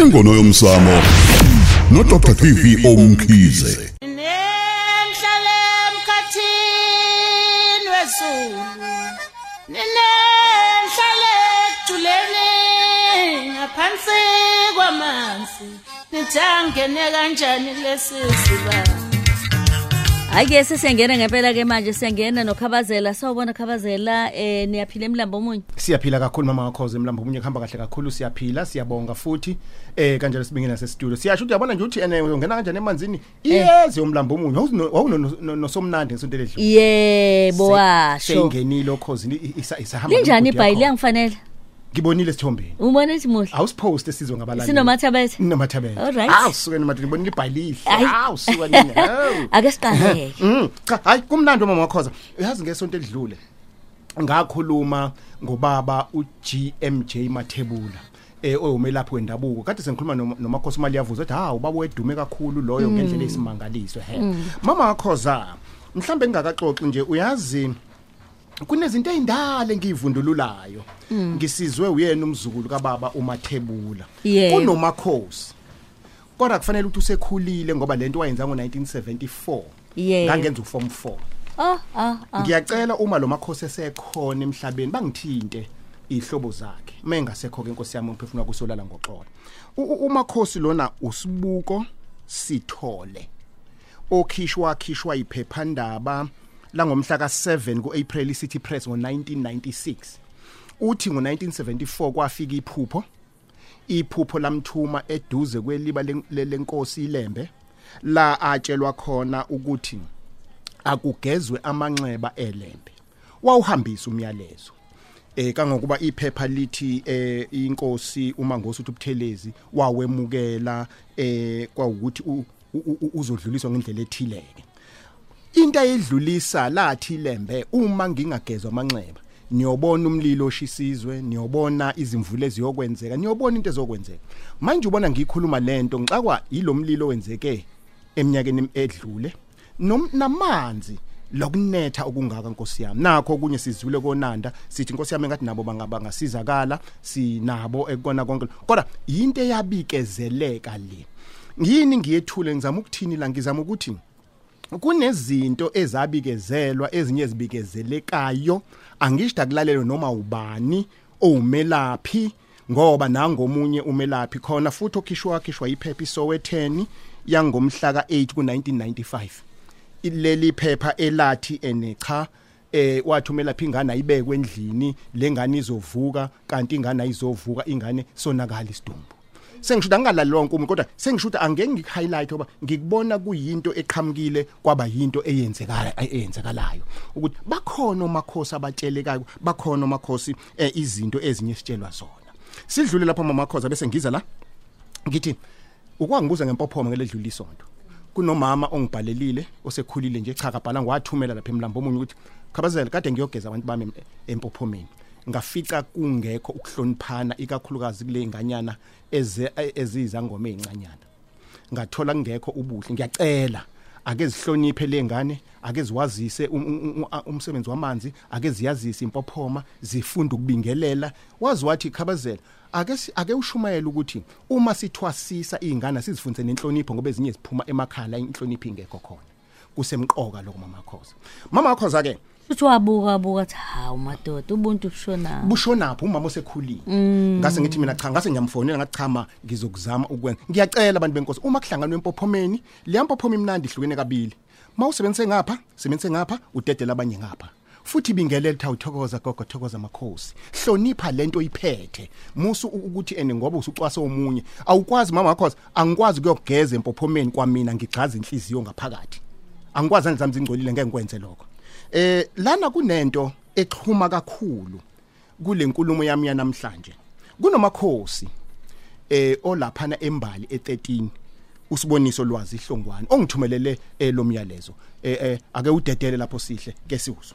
ingono yomsamo no Dr TV Omkhize. Nemhlale emkhathini wezulu. Ninenhlale ejuleni ngaphansi kwamanzi. Nithangene kanjani lesi sibanga Ake sesiyangena ngempela ke manje siyangena nokhabazela sawubona khabazela eh niyaphila emlambo omunye? Siyaphila kakhulu mama wakhoze emlambo omunye kuhamba kahle kakhulu siyaphila siyabonga futhi. Eh kanjalo sibingena sestudio siyasho ukuthi yabona nje ukuthi ene uyongena kanjani emanzini? Iyeze umlambo omunye. Wawunosomnandi ngesonto ledlule yebo washo. seyingenile okhozini isahamba linjani ibhayili? Yangifanele. Ngibonile sithombeni ubona ithi muhle awusipost esizwe ngabalali sinomathabethe nomathabethe Alright. awu suka nomathabethe ngibonile ibhayilihle Ayi. awu suka nini awu ake siqaleke Mhm. Cha, hayi kumnandi mama wakhoza. Uyazi ngesonto edlule. Ngakhuluma ngobaba uGMJ Mathebula. Eh oyomelaphi wendabuko. Kade sengikhuluma noma- nomakhosi mali yavuza ukuthi ha ubaba wedume kakhulu loyo ngendlela esimangaliso he. Mama wakhoza mhlambe ngingakaxoxi nje uyazi kunezinto ezindala engivundululayo. Ngisizwe uyena umzukulu kababa uMathebula. Yebo. Kunomakhosi. Kodwa kufanele ukuthi usekhulile ngoba lento wayenza ngo1974. Yebo. Ngangenza uform 4. ah ah ah Ngiyacela uma lo makhosi esekhona emhlabeni bangithinte ihlobo zakhe. Mengasekho ke inkosi yami umphefumula kusolala ngoxolo. U- u- Umakhosi lona usibuko sithole. Okhishwa khishwa iphephandaba la ngomhla ka7 kuApril City Press ngo1996. Uthi ngo1974 kwafika iphupho. Iphupho lamthuma eduze kweliba len- le- lenkosi ilembe. La atshelwa khona ukuthi akugezwe amanxeba elembe. Wawuhambisa umyalezo eh kangokuba iphepha lithi eh inkosi umangosi uthi ubuthelezi wawemukela eh kwawukuthi uzodluliswa ngendlela ethileke. Into ayidlulisa lathi lembe uma ngingagezwa amanxeba niyobona umlilo oshisizwe niyobona izimvule eziyokwenzeka niyobona into ezokwenzeka. Manje ubona ngikhuluma lento ngixakwa yilomlilo wenzeke eminyakeni edlule nom- namanzi lokunetha okungaka nkosi yami. Nakho okunye sizwile konanda sithi nkosi yami ngathi nabo bangaba ngasizakala sinabo ekona konke. Kodwa into eyabikezeleka le. Ngini ngiyethule? Ngizama ukuthini la? Ngizama ukuthi kunezinto ezabikezelwa ezinye ezibikezelekayo angisho akulalelo noma ubani owumelaphi ngoba nangomunye umelaphi khona futhi okhishwa wakhishwa iphepha isowetheni yangomhla ka8 ku1995 ileli phepha elathi ene cha eh wathi umelaphi ingane ayibekwe endlini lengane izovuka kanti ingane ayizovuka ingane sonakala isidumbu. Sengisho ukuthi angingalali lonke umuntu kodwa sengisho ukuthi angeke ngikuhighlight ngoba ngikubona kuyinto eqhamukile kwaba yinto eyenzekala eyenzekalayo. Ukuthi bakhona omakhosi abatshelekayo bakhona omakhosi eh, izinto ezinye sitshelwa zona. Sidlule lapha mamakhosi bese ngiza la ngithi ukwangibuza ngempophomo ngeledlula isonto. Kunomama ongibhalelile osekhulile nje cha kabhala ngwathumela lapha emlambo omunye ukuthi khabazela kade ngiyogeza abantu bami em- empophomeni. Ngafica kungekho ukuhloniphana ikakhulukazi kule inganyana eze ezizangoma ezincanyana ngathola kungekho ubuhle. Ngiyacela ake zihloniphe lengane ake ziwazise um- um- um- umsebenzi wamanzi ake ziyazise impophoma zifunda ukubingelela. Wazi wathi khabazela ake si- ake ushumayela ukuthi uma sithwasisa izingane sizifundise nenhlonipho ngoba ezinye ziphuma emakhaya la inhlonipho ingekho khona. Kusemqoka lokho mama khoza. Mama khoza ke uthi wabuka buka athi hawu madoda ubuntu bushona bushonapho umama osekhulile. Ngase ngithi mina cha ngase ngiyamfonela ngathi cha ma ngizokuzama ukwenza. Ngiyacela abantu benkosi uma kuhlanganwe empophomeni le mpophomo imnandi ihlukene kabili. Mawusebenzise ngapha sebenzise ngapha udedela abanye ngapha. Futhi bingelela tha uthokoza gogo thokoza makhosi. Hlonipha lento iphethe musu u- ukuthi ene ngoba usucwasa omunye. Awukwazi mama wakho angikwazi kuyogeza empophomeni kwamina ngichaza inhliziyo ngaphakathi. Angikwazi andle zami zingcolile ngeke ngikwenze lokho eh lana kunento exhuma kakhulu kule nkulumo yami yanamhlanje kunomakhosi eh olaphana embali e13 usiboniso lwazi ihlongwane ongithumelele eh, lo myalezo eh eh ake udedele lapho sihle ke siwuzo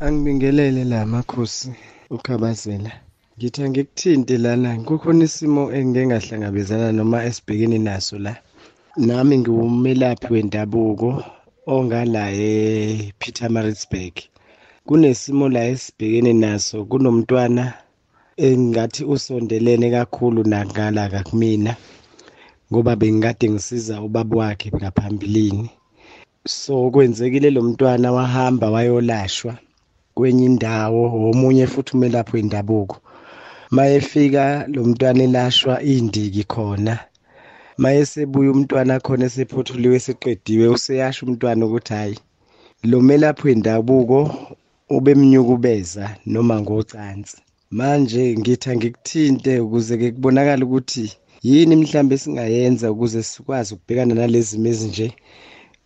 Angibingelele la makhosi ukhabazela. Ngithi angikuthinte lana kukhona isimo engike ngahlangabezana noma esibhekene naso la. Nami ngiwumelaphi wendabuko ongala ePietermaritzburg. Kunesimo la esibhekene naso kunomntwana engathi usondelene kakhulu nakala kumina ngoba bengikade ngisiza ubaba wakhe ngaphambilini. So kwenzekile lo mntwana wahamba wayolashwa kwenye indawo omunye futhi umelaphi wendabuko. Mayefika lo mntwana elashwa indiki khona. Mayesebuya umntwana khona esephothuliwe seqediwe useyasho umntwana ukuthi hayi lo melaphi wendabuko ubemnyukubeza noma ngocansi. Manje ngithi angikuthinte ukuze ke kubonakala ukuthi yini mhlambe esingayenza ukuze sikwazi ukubhekana nalezi zimo ezinje.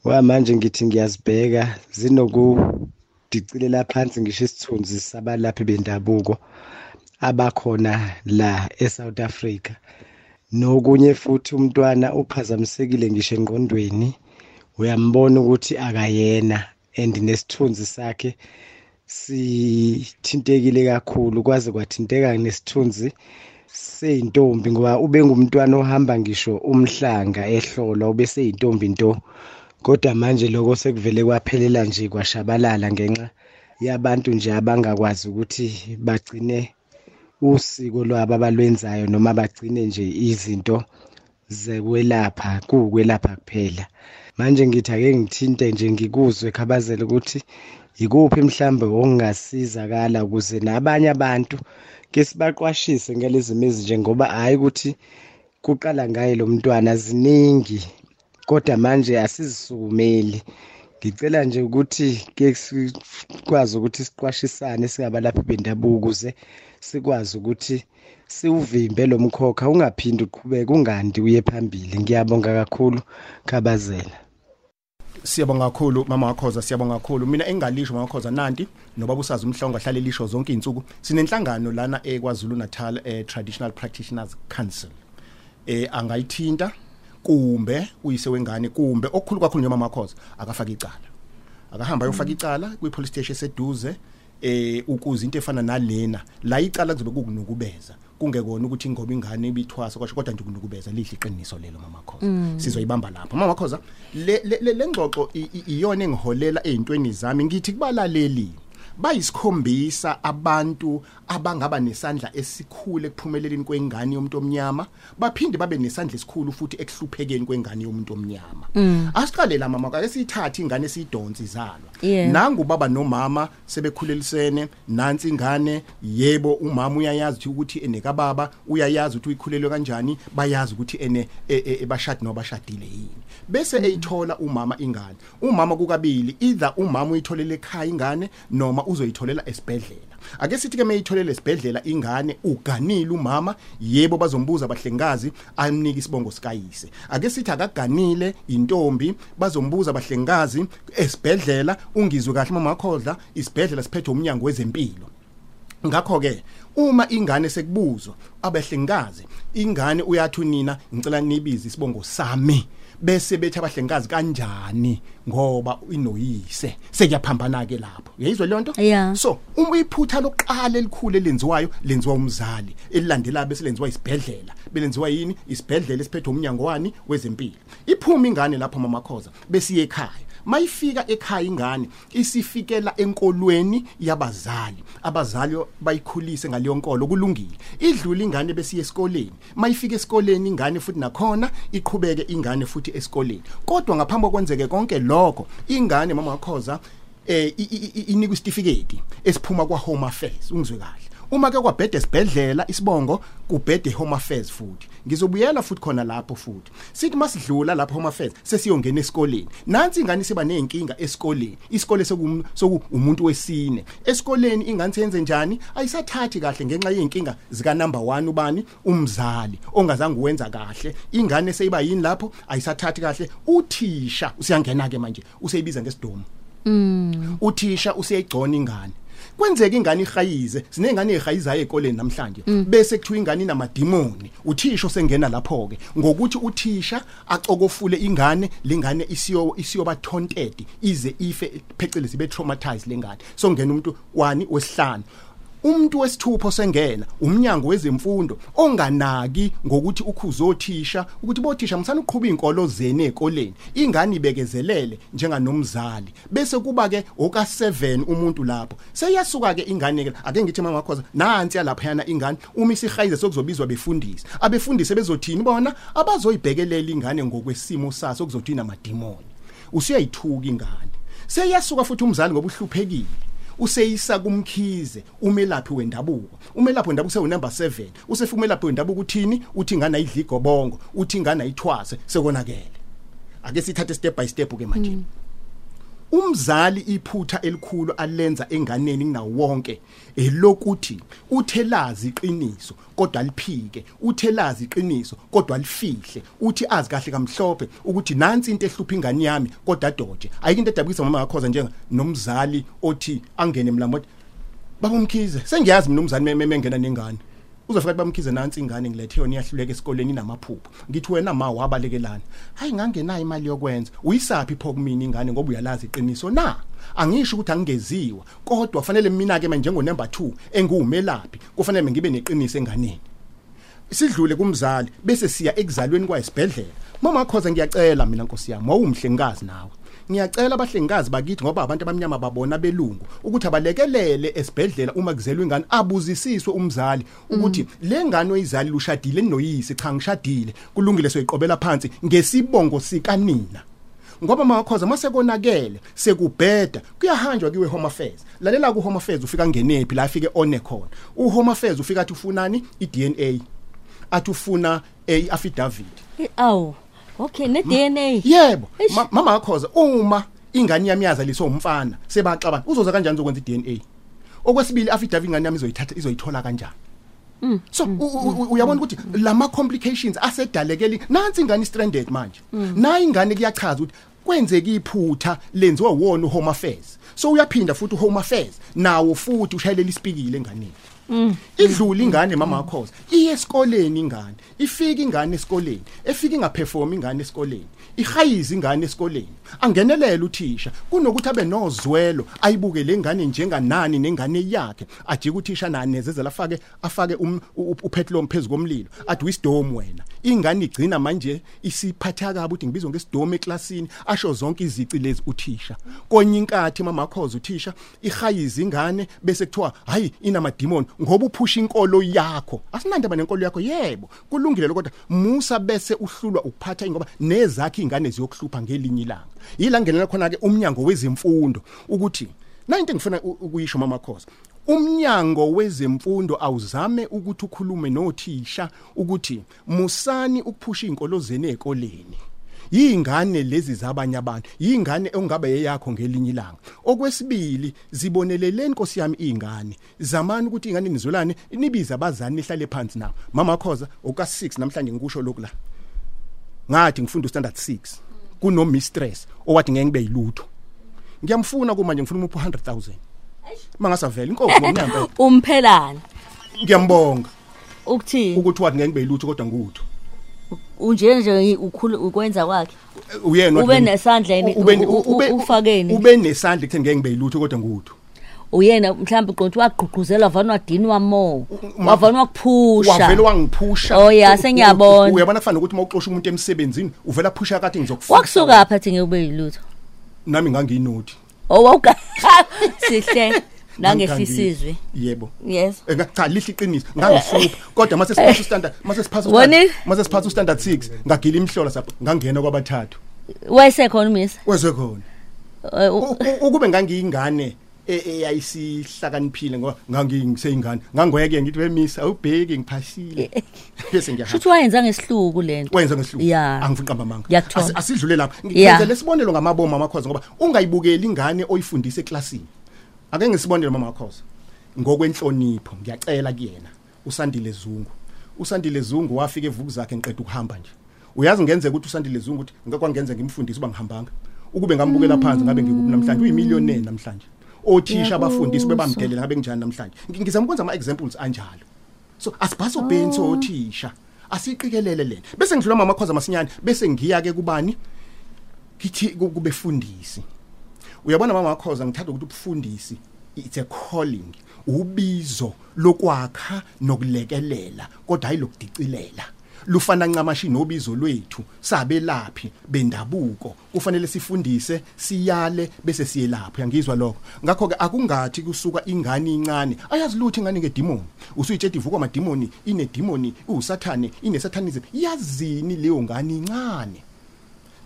Wa manje ngithi ngiyazibheka zinokudicilela phansi ngisho isithunzi sabalaphi bendabuko abakhona la eSouth Africa. Nokunye futhi umntwana uphazamisekile ngisho engqondweni. Uyambona ukuthi akayena and nesithunzi sakhe sithintekile kakhulu kwaze kwathinteka nesithunzi seyintombi ngoba ube ngumntwana ohamba ngisho umhlanga ehlolwa ube seyintombi into kodwa manje lokho sekuvele kwaphelela nje kwashabalala ngenxa yabantu nje abangakwazi ukuthi bagcine usiko lwabo abalwenzayo noma bagcine nje izinto zekwelapha kuwukwelapha kuphela. Manje ngithi ake ngithinte nje ngikuzwe khabazela ukuthi ikuphi mhlambe okungasizakala ukuze nabanye abantu ke sibaqwashise ngalezi mezi nje ngoba hayi ukuthi kuqala ngaye lo mntwana ziningi kodwa manje asizisukumeli ngicela nje ukuthi ke sikwazi ukuthi siqwashisane singabalaphi bendabuko ukuze sikwazi ukuthi siwuvimbe lo mkhokha ungaphindi uqhubeke ungandi uye phambili. Ngiyabonga kakhulu khabazela. Siyabonga kakhulu mama wakhoza siyabonga kakhulu. Mina engalisho mama wakhoza nanti nobaba usazi umhlongo ahlale lisho zonke izinsuku sinenhlangano lana eKwaZulu Natal eh, Traditional Practitioners Council. Eh angayithinta kumbe uyise wengane kumbe okukhulu kakhulu njengoba makhoza akafaka icala. Akahamba ayofaka icala kwi police station eseduze eh ukuze into efana nalena la icala kuzobe kukunukubeza. Kungekona ukuthi ngoba ingane ibithwasa kwasho kodwa nje kunukubeza lihle iqiniso lelo mama khoza. Sizoyibamba lapha mama khoza le le- le ngxoxo i- i- iyona engiholela ezintweni zami ngithi kubalaleli. Bayisikhombisa abantu abangaba nesandla esikhulu ekuphumeleleni kwengane yomuntu omnyama baphinde babe nesandla esikhulu futhi ekuhluphekeni kwengane yomuntu omnyama. Asiqale la mama ake sithathe ingane siyidonsi izalwa. Yeah. nangu baba nomama sebekhulelisene nansi ingane yebo umama uyayazi ukuthi eneka baba uyayazi ukuthi uyikhulelwe kanjani bayazi ukuthi ene e- e- bashadi nobashadile yini. Bese eyithola umama ingane. Umama kukabili either umama uyitholele ekhaya ingane noma uzoyitholela esibhedlela. Ake sithi ke mayitholela esibhedlela ingane uganile umama yebo bazombuza abahlengikazi amnika isibongo sikayise. Ake sithi akaganile intombi bazombuza abahlengikazi esibhedlela ungizwe kahle mama khodla isibhedlela siphethe umnyango wezempilo. Ngakho ke uma ingane sekubuzwa abahlengikazi ingane uyathi nina ngicela nibize isibongo sami. Bese bethi abahlengikazi kanjani? Ngoba inoyise. Sekuyaphambana ke lapho. Uyayizwa le nto? Yeah. so uma iphutha lokuqala elikhulu elenziwayo lenziwa umzali. Elilandelayo bese lenziwa isibhedlela. Belenziwa yini? Isibhedlela esiphethe umnyango wani wezempilo. Iphuma ingane lapho mama khoza bese iye ekhaya. Mayifika ekhaya ingane isifikela enkolweni yabazali. Abazali bayikhulise ngaleyo nkolo kulungile. Idlula ingane besiye esikoleni mayifika esikoleni ingane futhi nakhona iqhubeke ingane futhi esikoleni. Kodwa ngaphambi kokwenzeke konke lokho ingane mama wakhoza eh inikwa isitifiketi esiphuma kwa home affairs ungizwe kahle. Uma ke kwabhede esibhedlela isibongo kubhede home affairs futhi. Ngizobuyela futhi khona lapho futhi. Sithi masidlula lapho home affairs sesiyongena esikoleni. Nansi ingane siba nezinkinga esikoleni. Isikole sokum soku umuntu wesine. Esikoleni ingane senze njani? Ayisathathi kahle ngenxa yeinkinga zika number 1 ubani? Umzali ongazange uwenza kahle. Ingane seyiba yini lapho? Ayisathathi kahle. Uthisha usiyangena ke manje useyibiza ngesidomo uthisha useyigcona ingane. Kwenzeka ingane ihayize sinengane ehayizayo ekoleni namhlanje bese kuthiwa ingane inamadimoni. Uthisha sengena lapho ke ngokuthi uthisha acokofule ingane lengane isiyo isiyoba taunted ize ife phecelezi be traumatized lengane so ngena umuntu wani wesihlanu. Umuntu wesithupho sengena umnyango wezemfundo onganaki ngokuthi ukhuzo othisha ukuthi bothisha mthana uqhubha izinkolo zene ezikoleni ingane ibekezelele njenganomzali. Bese kuba ke oka 7 umuntu lapho. Seyasuka ke ingane ke ake ngithi mama wakhoza nansi yalapha yana ingane uma isihayize sokuzobizwa befundisi abefundisi bezothini? Bona abazoyibhekelela ingane ngokwesimo saso kuzothi namadimoni. Usuyayithuka ingane. Seyasuka futhi umzali ngoba uhluphekile. Useyisa kumkhize umelaphi wendabuko. Umelaphi wendabuko sewu number 7 usefika umelaphi wendabuko uthini? Uthi ingane ayidli igobongo uthi ingane ayithwase? Sekonakele. Ake sithathe step by step ke manje umzali iphutha elikhulu alenza enganeni kunawo wonke elokuthi uthelazi iqiniso kodwa liphike uthelazi iqiniso kodwa lifihle uthi azi kahle kamhlophe ukuthi nansi into ehlupha ingane yami kodwa doje ayike into edabukisa mama yakhoza njenga nomzali othi angene mlambo baba umkhize sengiyazi mina umzali memengena nengane. Uzofika bamkhize nansi ingane ngilethe yona iyahluleka esikoleni inamaphupho. Ngithi wena ma wabalekelana hayi ngangenayo imali yokwenza uyisaphi pho kumina ingane ngoba uyalazi iqiniso na? Angisho ukuthi angigeziwa kodwa kufanele mina ke manje njengo number 2 engumelaphi kufanele ngibe neqiniso enganeni. Sidlule kumzali bese siya ekuzalweni kwayesibhedlela mama khoza ngiyacela mina nkosi yami wawumhlengikazi nawe. Ngiyacela abahlengikazi bakithi ngoba abantu abamnyama babona belungu ukuthi abalekelele esibhedlela uma kuzelwe ingane abuzisiswe umzali ukuthi le ngane oyizali lushadile noyise cha ngishadile kulungile soyiqobela phansi ngesibongo sikanina. Ngoba makhoza mase konakele sekubheda kuyahanjwa kiwe home affairs. Lalela ku home affairs ufika ngenephi la afike one khona. U home affairs ufika athi ufunani i DNA athi ufuna eh, i affidavit awu okay ne DNA yebo Eish. Ma- mama akhoza uma ingane yami yazaliswa umfana sebaxabana uzoza kanjani uzokwenza iDNA okwesibili affidavit ingane yami izoyithatha izoyithola kanjani? So u- u- u- uyabona ukuthi lama complications asedalekeli nansi ingane stranded manje. Na ingane kuyachaza ukuthi kwenzeka iphutha lenziwa wona home affairs. So uyaphinda futhi home affairs nawo futhi ushayelela isipikile enganeni. Idlula ingane mama akhoza iye esikoleni ingane. Ifika ingane esikoleni. Efika ingaperform ingane esikoleni. Ihayiza ingane esikoleni. Angenelela uthisha. Kunokuthi abe nozwelo ayibuke lengane njenganani nengane yakhe. Ajike uthisha nani nezezela afake afake um- upetrol phezulu komlilo. Athi wisdom wena. Ingane igcina manje isiphatha kabi ukuthi ngibizwa ngesidom eklasini asho zonke izici lezi uthisha. Konye inkathi mama akhoza uthisha ihayiza ingane bese kuthiwa hayi inamademon ngoba uphusha inkolo yakho. Asinandaba nenkolo yakho yebo kulungile lokho kodwa. Musa bese uhlulwa ukuphatha ngoba nezakhe ingane ziyokuhlupha ngelinye ilanga. Yila ngenela khona ke umnyango wezemfundo ukuthi na into engifuna u- ukuyisho mama khoza umnyango wezemfundo awuzame ukuthi ukhulume nothisha ukuthi musani ukuphusha izinkolo zene ezikoleni yingane lezi zabanye abantu yingane ongabe yeyakho ngelinye ilanga. Okwesibili ziboneleleni Nkosi yami izingane zamani ukuthi ingane nizolane nibiza abazali nihlale phansi nawo mama khoza oka 6 namhlanje ngikusho lokhu la. Ngathi ngifunda standard 6 kuno mistress owathi ngeke ngibe yilutho. Ngiyamfuna kuma nje ngifuna umupho 100000 mangasavela inkosi ngomnyamba umphelana. Ngiyambonga. Ukuthini? Ukuthi wathi ngeke ngibe yilutho kodwa ngutho. Unje nje ukhulu ukwenza kwakhe? Uyena Ube nesandleni, ube u- u- ube- ufakeni. ube nesandla ekuthi ngeke ngibe yilutho kodwa ngutho. Uyena mhlawumbe qonto wagqugquzela vanwa dinwa mo. Ma- wavanwa kuphusha wavele wangiphusha. Oh, ya, U- u- sengiyabona. u- uyabona kufana ukuthi mawuxosha umuntu emsebenzini uvela phusha kade ngizokufuna wakusuka apha athi ngeke ube yilutho? Nami ngangiyinoti. Owawuka sihle. Nangesisizwe. Yebo. Yes. Eh, cha lihle iqiniso. Ngangihlupha. Kodwa mase siphasa standard mase siphasa mase siphasa standard 6 ngagila imhlola sapho ngangena kwabathathu. Wezwe khona. Eh, u- U- u- ukube ngangiyingane eyayisihlakaniphile ngoba ngangiseyingane ngangweke ngithi wemisa awubheki ngiphasile. Bese ngiyahamba Shuthi wayenza ngesihluku lento. wenza ngesihluku. Ya. angifuni qamba amanga. Ngiyakuthola. Asi- asidlule lapha. Ya. ngenze lesibonelo ngamabomu amakhoza ngoba ungayibukeli ingane oyifundisa eklasini. Ake ngisibonele mama wakhoza ngokwenhlonipho ngiyacela kuyena usandile zungu. Usandile zungu wafika evuku zakhe ngiqeda ukuhamba nje. Uyazi ngenzeka ukuthi usandile zungu ukuthi ngakwangenza ngimfundise uba ngihambanga? Ukube ngambukela phansi ngabe ngikubi namhlanje? Uyimillionaire namhlanje. Othisha abafundisi bebamdelela ngabe kunjani namhlanje. Ngi- ngizama ukwenza ama examples anjalo. So asibhaso benso othisha. Asiqikelele lena. Bese ngidlula mama khoza masinyane bese ngiya ke kubani? Kithi ku- kubefundisi. Uyabona mama khoza ngithanda ukuthi ubufundisi it's a calling ubizo lokwakha nokulekelela kodwa hayi lokudicilela. Lufana ncamashi nobizo lwethu sabelaphi bendabuko. Kufanele sifundise siyale bese siyelapha uyangizwa lokho? Ngakho ke akungathi kusuka ingane incane ayazi lutho ingane ngedemoni usuyitshela ivuka amademoni ine demoni usathane ine satanism yazini leyo ngane incane?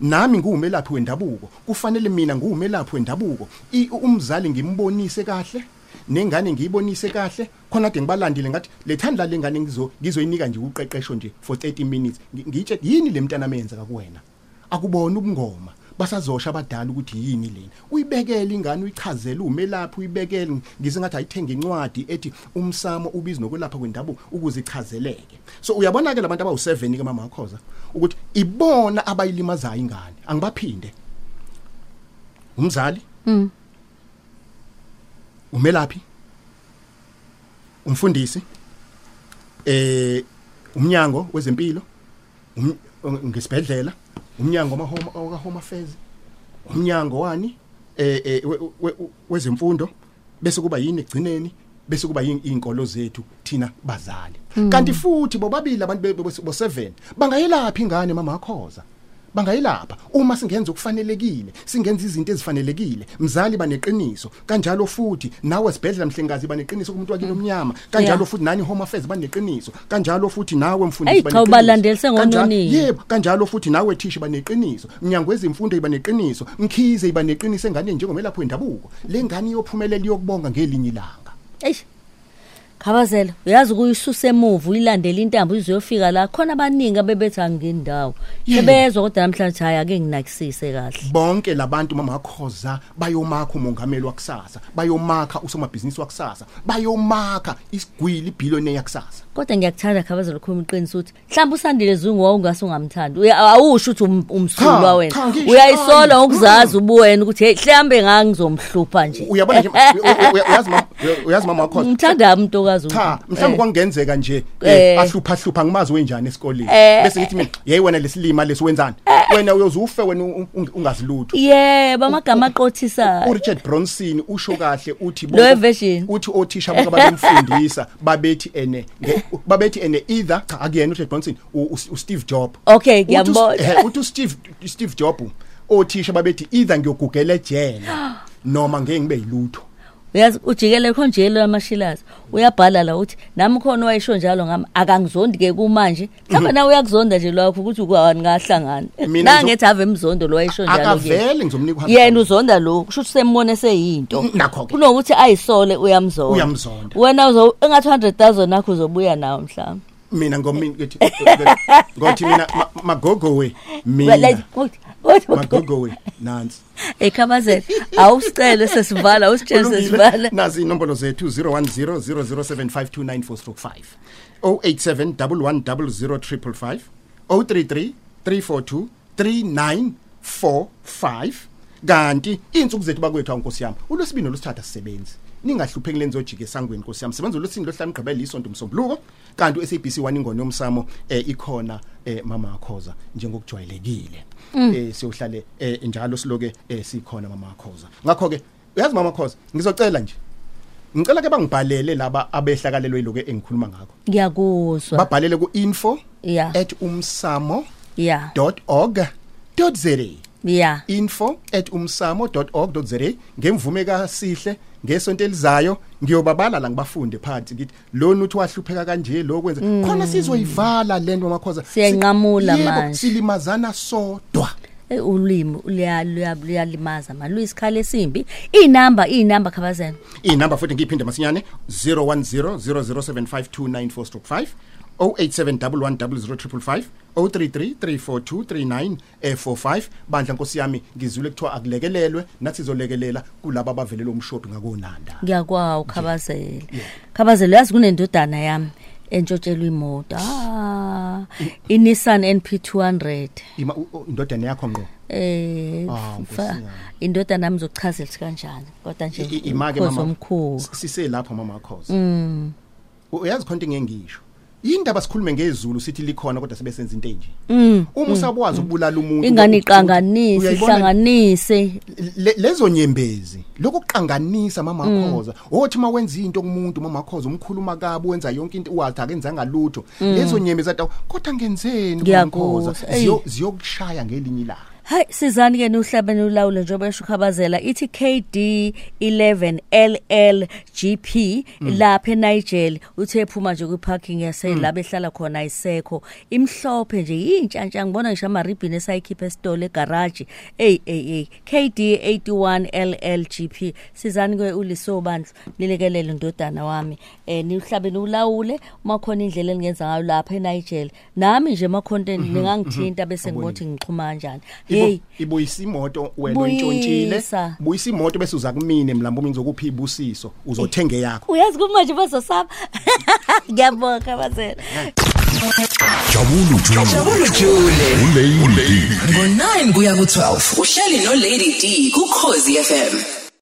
Nami nguwumelaphi wendabuko? Kufanele mina nguwumelaphi wendabuko? Umzali ngimbonise kahle? Nengane ngiyibonise kahle khona kade ngibalandile ngathi lethanda lengane ngizo ngizoyinika nje uqeqesho nje for 30 minutes. Ngi- ngiyitshe yini le mntana menza kakuwena? Akubona ubungoma. Basazosha abadala ukuthi yini lena. Uyibekele ingane uyichazele umelaphi uyibekele. Ngize ngathi ayithenge incwadi ethi umsamo ubizi nokwelapha kwendabuko ukuze ichazeleke. So uyabona ke labantu abawu7 ke mama wakhoza ukuthi ibona abayilimazayo ingane. Angibaphinde. Umzali? Umelaphi umfundisi eh umnyango wezempilo um- ngesibhedlela umnyango wamahoma wa home affairs umnyango wani eh eh, we- we- wezemfundo bese kuba yini egcineni bese kuba yini inkolo zethu thina bazali kanti futhi bobabili abantu be- be- bo7 bangayelapha ingane mama akhoza bangayilapha uma singenza ukufanelekile singenza izinto ezifanelekile mzali baneqiniso kanjalo futhi nawe sibhedlela mhlengazi baneqiniso kumuntu wakini omnyama kanjalo Yeah. futhi nani home affairs baneqiniso kanjalo futhi nawe mfundisi cha, ubalandelise ngononile. yebo kanjalo futhi nawe thisha baneqiniso mnyango wezimfundo iba neqiniso mkhize iba neqiniso engane njengomelaphi wendabuko le ngane iyophumelela iyokubonga ngelinye ilanga Eish. Khabazela, uyazi ukuyisusa emuva uyilandela intambo izuyofika la khona abaningi abebethi angindawo. Sebezwa kodwa namhlanje hayi ake nginakisise kahle. bonke labantu mama akhoza bayomakha umongameli wakusasa bayomakha usomabhizinisi wakusasa bayomakha isigwili billionaire yakusasa Kodwa ngiyakuthanda Khabazela ukukhuluma iqiniso ukuthi mhlawumbe usandile zungu wawungase ungamthandi. Uya- Awusho ukuthi um- umsulwa Cha, wena. cha, ngisho Uyayisola nami. ngokuzazi ubuwena ukuthi hey mhlambe ngangizomhlupha nje. uyabona nje uya- uya- uyazi mama uyazi mama akhoza Ngithanda umntokazi. cha mhlawumbe kwangenzeka nje Eh. eh, ahlupha hlupha ngimazi wenjani esikoleni Eh. bese ngithi mina yeyi wena lesilima lesiwenzani wena uyozufe wena un- un- ungazilutho Yebo amagama aqothisa. uRichard Bronson usho kahle uthi Lo version. uthi othisha bonke abamfundisa babethi ene nge- babethi ene either cha akuyena uRichard Bronson u- u- uSteve Jobs Okay, Uthi us- ngiyambona. eh, uthi uSteve Steve Jobs othisha babethi either ngiyogugela ejele noma ngeke ngibe yilutho uyazi ujikele khonjelo yamashilazi uyabhala la uthi nami khona wayisho njalo ngami akangizondi ke kumanje mhlawumbe nawe uyakuzonda nje lokho ukuthi ukwani ngahlangana Mina ngizo- nangethi ave emzondo lo wayisho njalo kuyena. akavele ngizomnika uhambe yena uzonda lokhu kusho ukuthi sembone seyinto Nakho-ke. kunokuthi ayisole uyamzonda Uyamzonda. wena uzo engathi 100000 nakho uzobuya nawo mhlawumbe mina ngomini ngithi ngothi mina ma- magogowe mina. Magogowe nansi ekhabazela awusicele sesivala usitshele sesivala. Nazi inombolo zethu 0100752945 087110055 033 342 3945 kanti insuku zethu bakwethu awunkosi yami ulwesibini olusithatha sisebenzi ningahlupheki lenzo jike esangweni nkosi yami. Sebenza ulwesini lohlanu gqibela isonto umsombuluko kanti uSABC 1 ingoma yomsamo eh ikhona eh mama akhoza njengokujwayelekile. Eh siyohlale eh njalo siloke eh sikhona mama akhoza. Ngakho ke uyazi mama akhoza ngizocela nje ngicela ke bangibhalele laba abehlakalelwe iloke engikhuluma ngakho. Ngiyakuzwa. Babhalele ku info Yeah. ya. @umsamo.org.za ya. Info@umsamo.org.za ngemvume kaSihle ngesonto elizayo ngiyobabala la ngibafunde phansi ngithi lo nuthi wahlupheka kanje lo kwenza. Khona sizoyivala lento makhoza. Siyanqamula Yebo, manje. silimazana sodwa. Eh, ulimi luya- luya- luyalimaza ma luyisikhala esimbi. Inamba inamba khabazela inamba futhi ngiyiphinde masinyane 0100075294/5 0871100055 03334239445 bandla nkosi yami ngizwile kuthiwa akulekelelwe nathi sizolekelela kulabo abavelelwe umshophi ngakonanda. Ngiyakwawo khabazela khabazela yazi kunendodana yami entshotshelwe imoto. Ah iNissan NP200 ima indodana yakho ngqo? Eh Ah, indodana yami izokuchazela ukuthi kanjani kodwa nje imake mama omkhulu. s- siselapho mama akhoza mm. Uyazi khonto ngengisho indaba sikhulume ngezulu sithi likhona kodwa sibe senza into enje. Mm, uma usabwazi ukubulala umuntu ingane lokhu- iqanganise uyayibona ihlanganise. Le- lezo nyembezi lokuqanganisa mama Mm. Khoza othi mawenza into kumuntu mama Khoza umkhuluma kabi wenza yonke into wathi akenzanga lutho. Mm. lezo nyembezi athi kodwa ngenzeni mama Ngiyakuzwa, Khoza eyi. Ziyo- ziyokushaya ngelinye ilanga. Hayi sizani ke nuhlabeni ulawule njengoba esho ukhabazela. Ithi KD 11 LL GP lapha eNigel uthe ephuma nje kwiparking yase la behlala khona ayisekho imhlophe nje yintshantsha ngibona ngisho amaribhini esayikhipha esitolo egarage ey ey ey KD 81 LL GP sizani ke ulisobandlu nilekelele ndodana wami. Eh nihlabeni ulawule uma khona indlela elingenza ngayo lapha eNigel nami nje ma content ningangithinta bese ngibothi ngixhuma kanjani. Hey. ibuyisa imoto wena oyintshontshile Buyisa. buyisa imoto bese uza kumine mlambo ngizokuphi ibusiso uzothenga yakho. Uyazi kumanje bazosaba? Ngiyabonga khabazela Jabulu Jule Jabulu Jule Ulady ngo9 kuya ku12 uhleli no Lady D ku Khosi FM